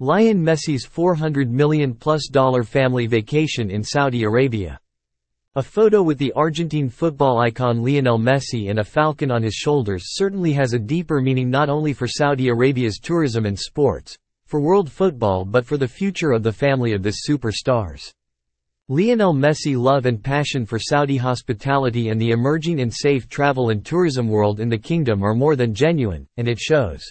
Lion Messi's $400 million plus dollar family vacation in Saudi Arabia. A photo with the Argentine football icon Lionel Messi and a falcon on his shoulders certainly has a deeper meaning not only for Saudi Arabia's tourism and sports, for world football but for the future of the family of this superstars. Lionel Messi love and passion for Saudi hospitality and the emerging and safe travel and tourism world in the kingdom are more than genuine, and it shows.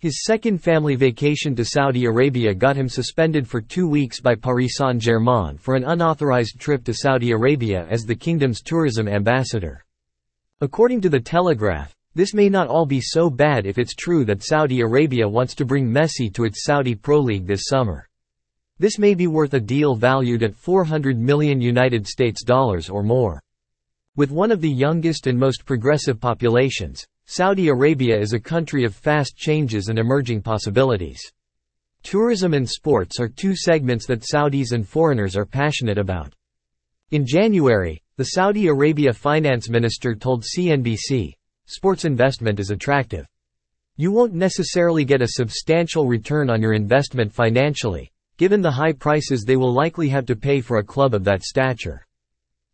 His second family vacation to Saudi Arabia got him suspended for two weeks by Paris Saint-Germain for an unauthorized trip to Saudi Arabia as the kingdom's tourism ambassador. According to The Telegraph, this may not all be so bad if it's true that Saudi Arabia wants to bring Messi to its Saudi Pro League this summer. This may be worth a deal valued at 400 million United States dollars or more. With one of the youngest and most progressive populations, Saudi Arabia is a country of fast changes and emerging possibilities. Tourism and sports are two segments that Saudis and foreigners are passionate about. In January, the Saudi Arabia finance minister told CNBC, sports investment is attractive. You won't necessarily get a substantial return on your investment financially, given the high prices they will likely have to pay for a club of that stature.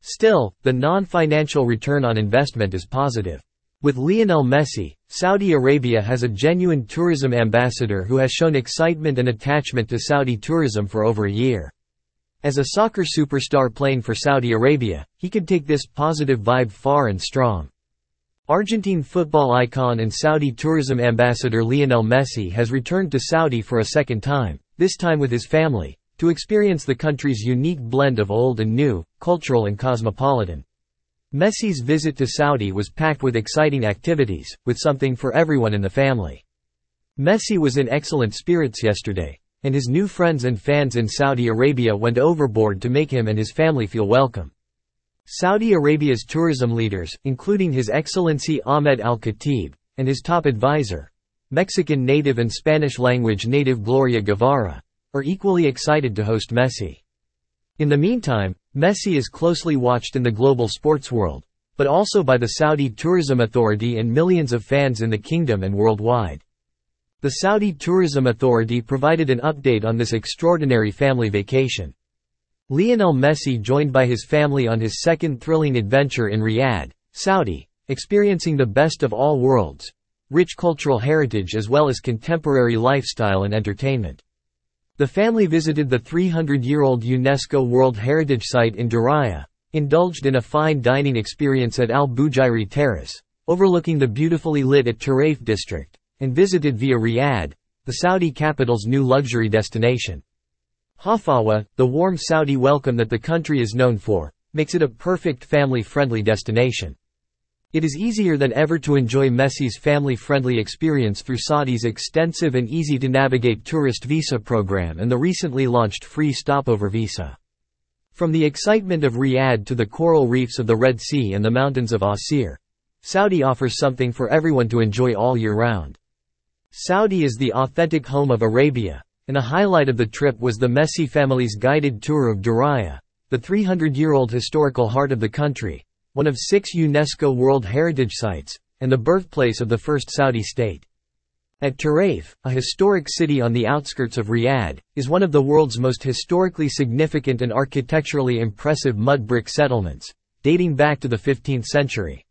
Still, the non-financial return on investment is positive. With Lionel Messi, Saudi Arabia has a genuine tourism ambassador who has shown excitement and attachment to Saudi tourism for over a year. As a soccer superstar playing for Saudi Arabia, he could take this positive vibe far and strong. Argentine football icon and Saudi tourism ambassador Lionel Messi has returned to Saudi for a second time, this time with his family, to experience the country's unique blend of old and new, cultural and cosmopolitan. Messi's visit to Saudi was packed with exciting activities, with something for everyone in the family. Messi was in excellent spirits yesterday, and his new friends and fans in Saudi Arabia went overboard to make him and his family feel welcome. Saudi Arabia's tourism leaders, including His Excellency Ahmed Al-Khatib, and his top advisor, Mexican native and Spanish language native Gloria Guevara, are equally excited to host Messi. In the meantime, Messi is closely watched in the global sports world, but also by the Saudi Tourism Authority and millions of fans in the kingdom and worldwide. The Saudi Tourism Authority provided an update on this extraordinary family vacation. Lionel Messi joined by his family on his second thrilling adventure in Riyadh, Saudi, experiencing the best of all worlds, rich cultural heritage as well as contemporary lifestyle and entertainment. The family visited the 300-year-old UNESCO World Heritage Site in Diriyah, indulged in a fine dining experience at Al Bujairi Terrace, overlooking the beautifully lit at Taraif district, and visited via Riyadh, the Saudi capital's new luxury destination. Hafawa, the warm Saudi welcome that the country is known for, makes it a perfect family-friendly destination. It is easier than ever to enjoy Messi's family-friendly experience through Saudi's extensive and easy-to-navigate tourist visa program and the recently launched free stopover visa. From the excitement of Riyadh to the coral reefs of the Red Sea and the mountains of Asir, Saudi offers something for everyone to enjoy all year round. Saudi is the authentic home of Arabia, and a highlight of the trip was the Messi family's guided tour of Diriyah, the 300-year-old historical heart of the country, one of six UNESCO World Heritage Sites, and the birthplace of the first Saudi state. At Taraif, a historic city on the outskirts of Riyadh, is one of the world's most historically significant and architecturally impressive mud brick settlements, dating back to the 15th century.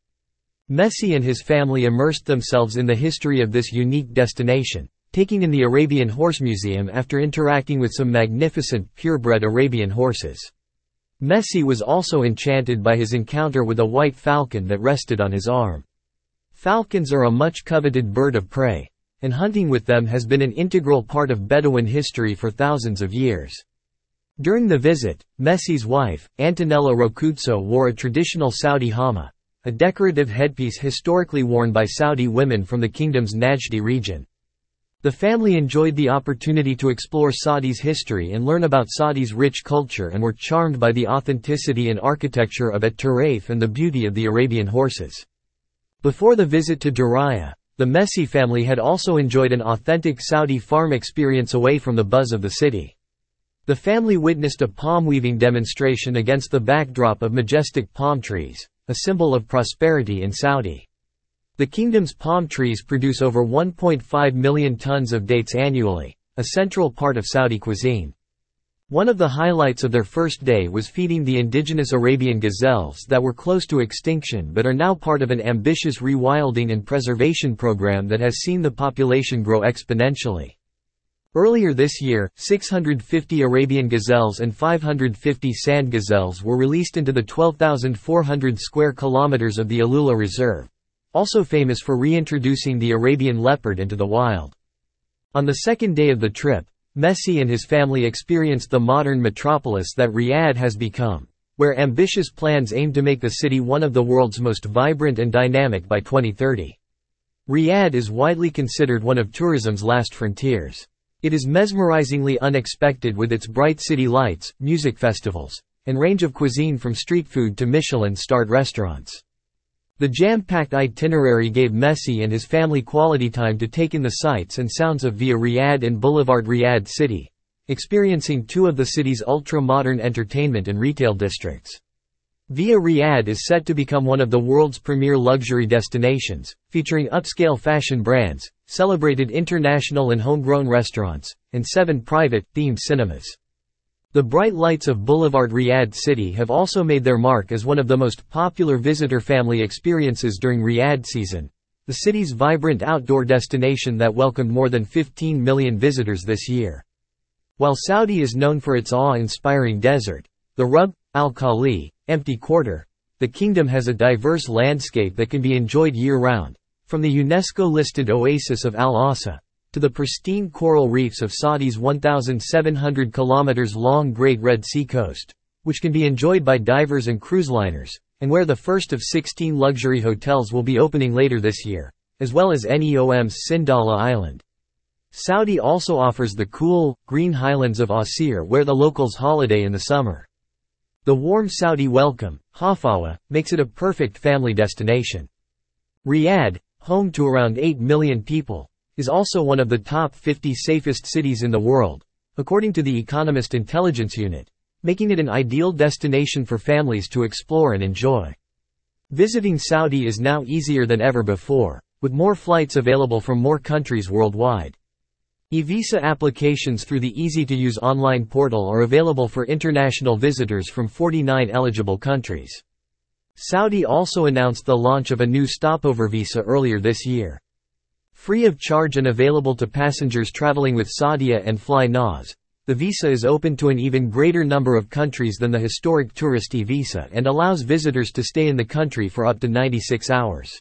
Messi and his family immersed themselves in the history of this unique destination, taking in the Arabian Horse Museum after interacting with some magnificent purebred Arabian horses. Messi was also enchanted by his encounter with a white falcon that rested on his arm. Falcons are a much coveted bird of prey, and hunting with them has been an integral part of Bedouin history for thousands of years. During the visit, Messi's wife, Antonella Roccuzzo wore a traditional Saudi hama, a decorative headpiece historically worn by Saudi women from the kingdom's Najdi region. The family enjoyed the opportunity to explore Saudi's history and learn about Saudi's rich culture and were charmed by the authenticity and architecture of at Taraif and the beauty of the Arabian horses. Before the visit to Diriyah, the Messi family had also enjoyed an authentic Saudi farm experience away from the buzz of the city. The family witnessed a palm weaving demonstration against the backdrop of majestic palm trees, a symbol of prosperity in Saudi. The kingdom's palm trees produce over 1.5 million tons of dates annually, a central part of Saudi cuisine. One of the highlights of their first day was feeding the indigenous Arabian gazelles that were close to extinction but are now part of an ambitious rewilding and preservation program that has seen the population grow exponentially. Earlier this year, 650 Arabian gazelles and 550 sand gazelles were released into the 12,400 square kilometers of the Alula Reserve, also famous for reintroducing the Arabian leopard into the wild. On the second day of the trip, Messi and his family experienced the modern metropolis that Riyadh has become, where ambitious plans aim to make the city one of the world's most vibrant and dynamic by 2030. Riyadh is widely considered one of tourism's last frontiers. It is mesmerizingly unexpected with its bright city lights, music festivals, and range of cuisine from street food to Michelin-starred restaurants. The jam-packed itinerary gave Messi and his family quality time to take in the sights and sounds of Via Riyadh and Boulevard Riyadh City, experiencing two of the city's ultra-modern entertainment and retail districts. Via Riyadh is set to become one of the world's premier luxury destinations, featuring upscale fashion brands, celebrated international and homegrown restaurants, and seven private, themed cinemas. The bright lights of Boulevard Riyadh City have also made their mark as one of the most popular visitor family experiences during Riyadh season, the city's vibrant outdoor destination that welcomed more than 15 million visitors this year. While Saudi is known for its awe-inspiring desert, the Rub al-Khali, empty quarter, the kingdom has a diverse landscape that can be enjoyed year-round, from the UNESCO-listed oasis of Al-Ahsa, to the pristine coral reefs of Saudi's 1,700 km long Great Red Sea coast, which can be enjoyed by divers and cruise liners, and where the first of 16 luxury hotels will be opening later this year, as well as NEOM's Sindalah Island. Saudi also offers the cool, green highlands of Asir where the locals holiday in the summer. The warm Saudi welcome, Hafawa, makes it a perfect family destination. Riyadh, home to around 8 million people, is also one of the top 50 safest cities in the world, according to the Economist Intelligence Unit, making it an ideal destination for families to explore and enjoy. Visiting Saudi is now easier than ever before, with more flights available from more countries worldwide. E-visa applications through the easy-to-use online portal are available for international visitors from 49 eligible countries. Saudi also announced the launch of a new stopover visa earlier this year. Free of charge and available to passengers traveling with Saudia and flynas, the visa is open to an even greater number of countries than the historic tourist e-visa and allows visitors to stay in the country for up to 96 hours.